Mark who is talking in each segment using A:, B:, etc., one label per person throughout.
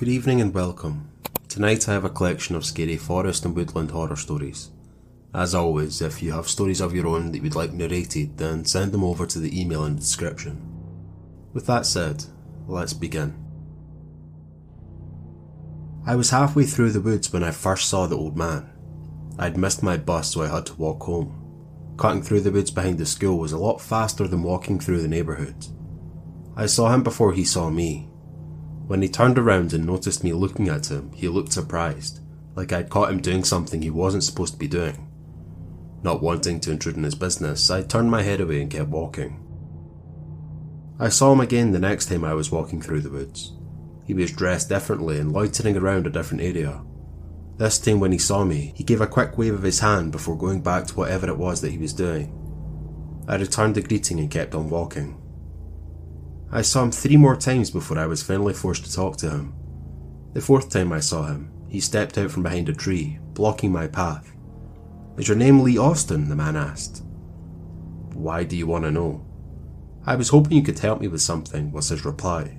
A: Good evening and welcome. Tonight I have a collection of scary forest and woodland horror stories. As always, if you have stories of your own that you would like narrated, then send them over to the email in the description. With that said, let's begin. I was halfway through the woods when I first saw the old man. I'd missed my bus so I had to walk home. Cutting through the woods behind the school was a lot faster than walking through the neighbourhood. I saw him before he saw me, when he turned around and noticed me looking at him, he looked surprised, like I'd caught him doing something he wasn't supposed to be doing. Not wanting to intrude in his business, I turned my head away and kept walking. I saw him again the next time I was walking through the woods. He was dressed differently and loitering around a different area. This time, when he saw me, he gave a quick wave of his hand before going back to whatever it was that he was doing. I returned the greeting and kept on walking. I saw him three more times before I was finally forced to talk to him. The fourth time I saw him, he stepped out from behind a tree, blocking my path. Is your name Lee Austin? the man asked. Why do you want to know? I was hoping you could help me with something, was his reply.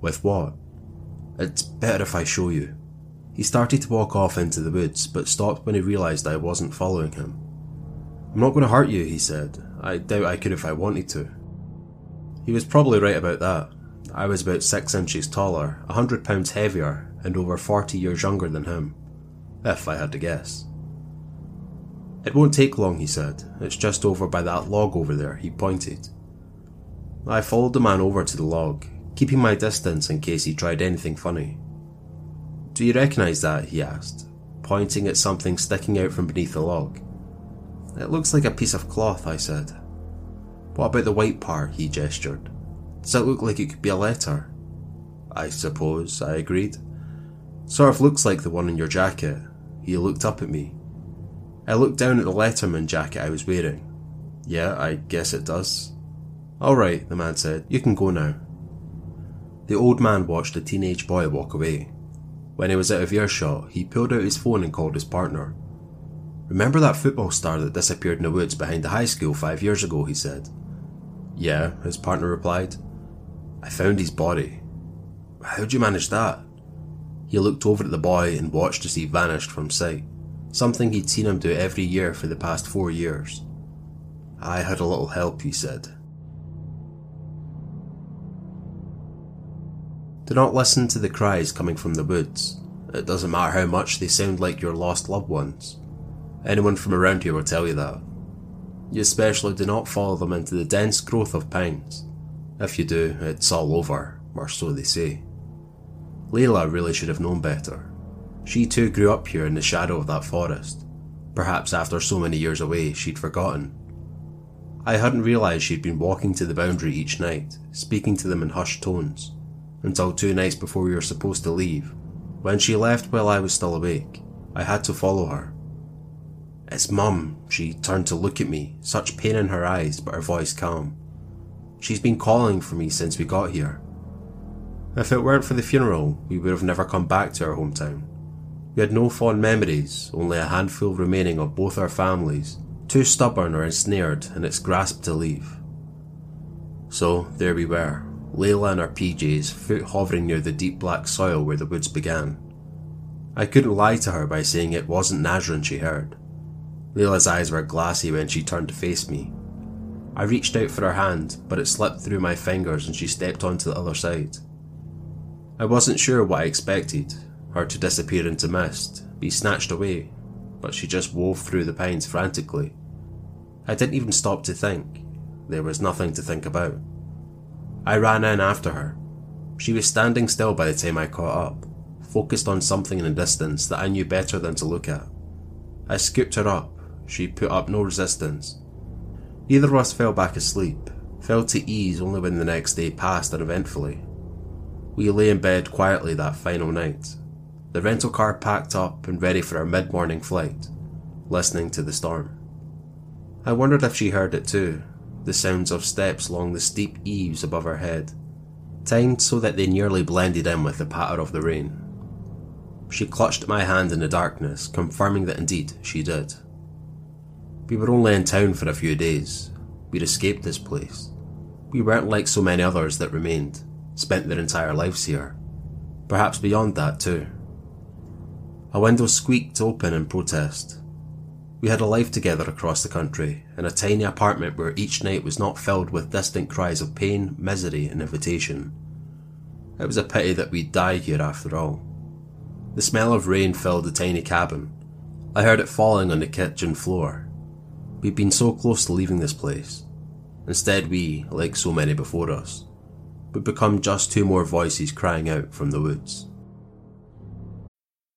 A: With what? It's better if I show you. He started to walk off into the woods, but stopped when he realised I wasn't following him. I'm not going to hurt you, he said. I doubt I could if I wanted to. He was probably right about that. I was about six inches taller, a hundred pounds heavier, and over forty years younger than him. If I had to guess. It won't take long, he said. It's just over by that log over there, he pointed. I followed the man over to the log, keeping my distance in case he tried anything funny. Do you recognise that? he asked, pointing at something sticking out from beneath the log. It looks like a piece of cloth, I said. What about the white part? he gestured. Does it look like it could be a letter? I suppose, I agreed. Sort of looks like the one in your jacket. He looked up at me. I looked down at the letterman jacket I was wearing. Yeah, I guess it does. All right, the man said. You can go now. The old man watched a teenage boy walk away. When he was out of earshot, he pulled out his phone and called his partner. Remember that football star that disappeared in the woods behind the high school five years ago? he said. Yeah, his partner replied. I found his body. How'd you manage that? He looked over at the boy and watched as he vanished from sight, something he'd seen him do every year for the past four years. I had a little help, he said. Do not listen to the cries coming from the woods. It doesn't matter how much they sound like your lost loved ones. Anyone from around here will tell you that. You especially do not follow them into the dense growth of pines. If you do, it's all over, or so they say. Layla really should have known better. She too grew up here in the shadow of that forest. Perhaps after so many years away, she'd forgotten. I hadn't realised she'd been walking to the boundary each night, speaking to them in hushed tones, until two nights before we were supposed to leave. When she left while I was still awake, I had to follow her. It's Mum. She turned to look at me, such pain in her eyes, but her voice calm. She's been calling for me since we got here. If it weren't for the funeral, we would have never come back to our hometown. We had no fond memories, only a handful remaining of both our families, too stubborn or ensnared in its grasp to leave. So there we were, Layla in our PJs, foot hovering near the deep black soil where the woods began. I couldn't lie to her by saying it wasn't Nazrin she heard. Layla's eyes were glassy when she turned to face me. I reached out for her hand, but it slipped through my fingers and she stepped onto the other side. I wasn't sure what I expected her to disappear into mist, be snatched away, but she just wove through the pines frantically. I didn't even stop to think. There was nothing to think about. I ran in after her. She was standing still by the time I caught up, focused on something in the distance that I knew better than to look at. I scooped her up, she put up no resistance. Neither of us fell back asleep, fell to ease only when the next day passed uneventfully. We lay in bed quietly that final night, the rental car packed up and ready for our mid morning flight, listening to the storm. I wondered if she heard it too, the sounds of steps along the steep eaves above her head, timed so that they nearly blended in with the patter of the rain. She clutched my hand in the darkness, confirming that indeed she did. We were only in town for a few days. We'd escaped this place. We weren't like so many others that remained, spent their entire lives here. Perhaps beyond that too. A window squeaked open in protest. We had a life together across the country, in a tiny apartment where each night was not filled with distant cries of pain, misery, and invitation. It was a pity that we'd die here after all. The smell of rain filled the tiny cabin. I heard it falling on the kitchen floor. We'd been so close to leaving this place. Instead, we, like so many before us, would become just two more voices crying out from the woods.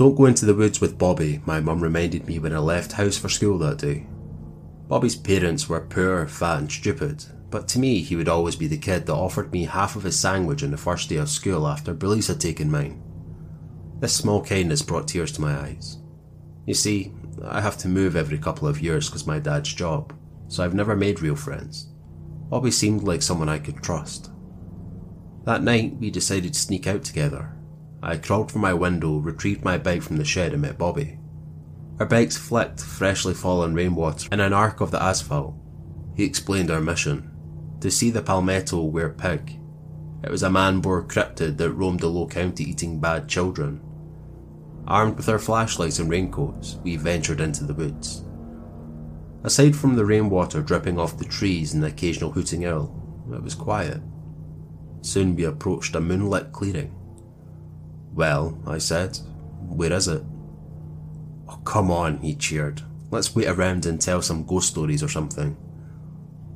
A: Don't go into the woods with Bobby, my mum reminded me when I left house for school that day. Bobby's parents were poor, fat, and stupid, but to me, he would always be the kid that offered me half of his sandwich on the first day of school after Billy's had taken mine. This small kindness brought tears to my eyes. You see, I have to move every couple of years because my dad's job, so I've never made real friends. Bobby seemed like someone I could trust. That night, we decided to sneak out together, I crawled from my window, retrieved my bike from the shed, and met Bobby. Our bikes flicked freshly fallen rainwater in an arc of the asphalt. He explained our mission to see the palmetto werepig. It was a man boar cryptid that roamed the low county eating bad children. Armed with our flashlights and raincoats, we ventured into the woods. Aside from the rainwater dripping off the trees and the occasional hooting owl, it was quiet. Soon we approached a moonlit clearing. Well, I said, where is it? Oh, come on, he cheered. Let's wait around and tell some ghost stories or something.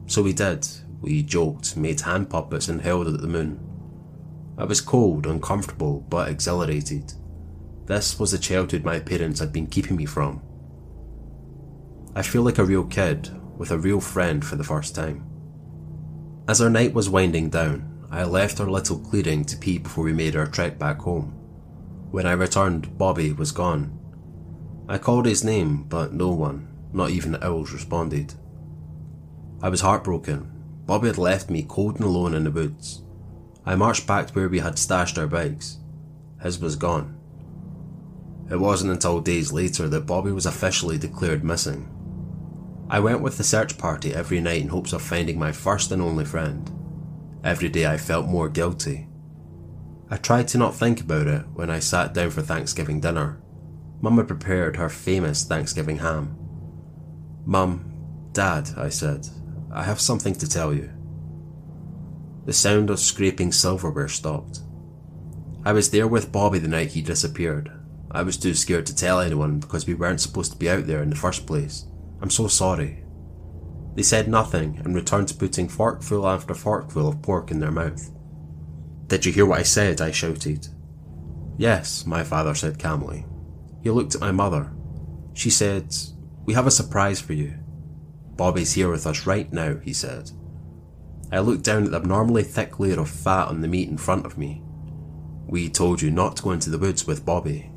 A: So we did. We joked, made hand puppets, and held at the moon. I was cold, uncomfortable, but exhilarated. This was the childhood my parents had been keeping me from. I feel like a real kid, with a real friend for the first time. As our night was winding down, I left our little clearing to pee before we made our trek back home. When I returned, Bobby was gone. I called his name, but no one, not even the owls, responded. I was heartbroken. Bobby had left me cold and alone in the woods. I marched back to where we had stashed our bikes. His was gone. It wasn't until days later that Bobby was officially declared missing. I went with the search party every night in hopes of finding my first and only friend. Every day I felt more guilty. I tried to not think about it when I sat down for Thanksgiving dinner. Mum had prepared her famous Thanksgiving ham. Mum, Dad, I said, I have something to tell you. The sound of scraping silverware stopped. I was there with Bobby the night he disappeared. I was too scared to tell anyone because we weren't supposed to be out there in the first place. I'm so sorry. They said nothing and returned to putting forkful after forkful of pork in their mouth. Did you hear what I said? I shouted. Yes, my father said calmly. He looked at my mother. She said, We have a surprise for you. Bobby's here with us right now, he said. I looked down at the abnormally thick layer of fat on the meat in front of me. We told you not to go into the woods with Bobby.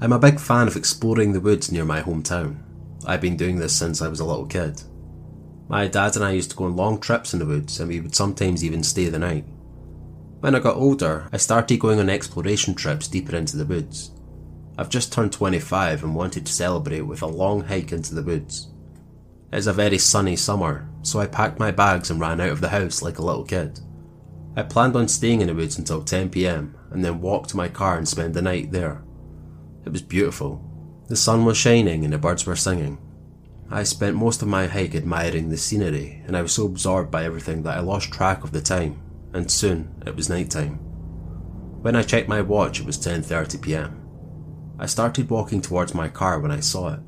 A: I'm a big fan of exploring the woods near my hometown. I've been doing this since I was a little kid. My dad and I used to go on long trips in the woods and we would sometimes even stay the night. When I got older, I started going on exploration trips deeper into the woods. I've just turned 25 and wanted to celebrate with a long hike into the woods. It's a very sunny summer, so I packed my bags and ran out of the house like a little kid. I planned on staying in the woods until 10pm and then walk to my car and spend the night there. It was beautiful. The sun was shining and the birds were singing. I spent most of my hike admiring the scenery, and I was so absorbed by everything that I lost track of the time, and soon it was night time. When I checked my watch, it was 10:30 p.m. I started walking towards my car when I saw it.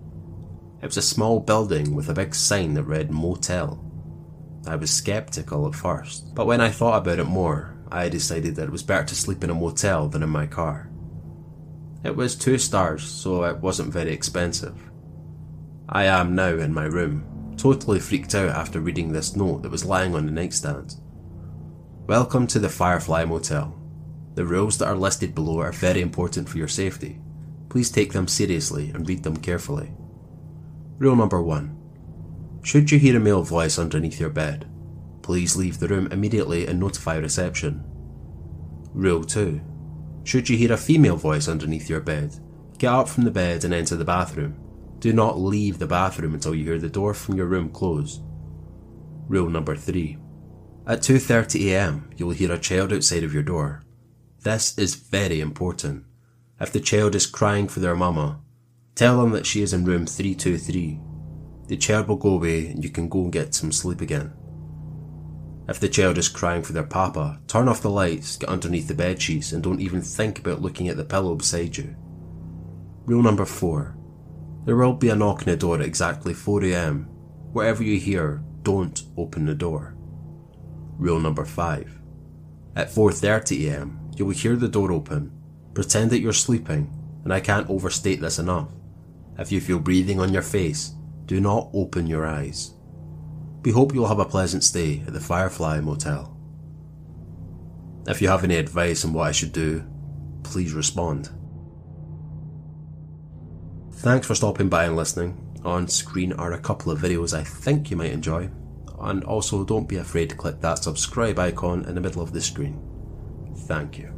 A: It was a small building with a big sign that read motel. I was skeptical at first, but when I thought about it more, I decided that it was better to sleep in a motel than in my car. It was two stars, so it wasn't very expensive. I am now in my room, totally freaked out after reading this note that was lying on the nightstand. Welcome to the Firefly Motel. The rules that are listed below are very important for your safety. Please take them seriously and read them carefully. Rule number one Should you hear a male voice underneath your bed, please leave the room immediately and notify reception. Rule 2 should you hear a female voice underneath your bed, get up from the bed and enter the bathroom. Do not leave the bathroom until you hear the door from your room close. Rule number 3. At 2.30am, you will hear a child outside of your door. This is very important. If the child is crying for their mama, tell them that she is in room 323. The child will go away and you can go and get some sleep again. If the child is crying for their papa, turn off the lights, get underneath the bed sheets, and don't even think about looking at the pillow beside you. Rule number 4. There will be a knock on the door at exactly 4am. Whatever you hear, don't open the door. Rule number 5. At 4.30am, you will hear the door open. Pretend that you're sleeping, and I can't overstate this enough. If you feel breathing on your face, do not open your eyes. We hope you'll have a pleasant stay at the Firefly Motel. If you have any advice on what I should do, please respond. Thanks for stopping by and listening. On screen are a couple of videos I think you might enjoy, and also don't be afraid to click that subscribe icon in the middle of the screen. Thank you.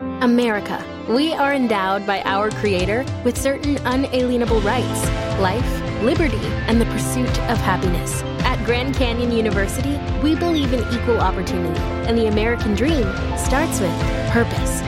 B: America. We are endowed by our Creator with certain unalienable rights life liberty, and the pursuit of happiness. At Grand Canyon University, we believe in equal opportunity, and the American dream starts with purpose.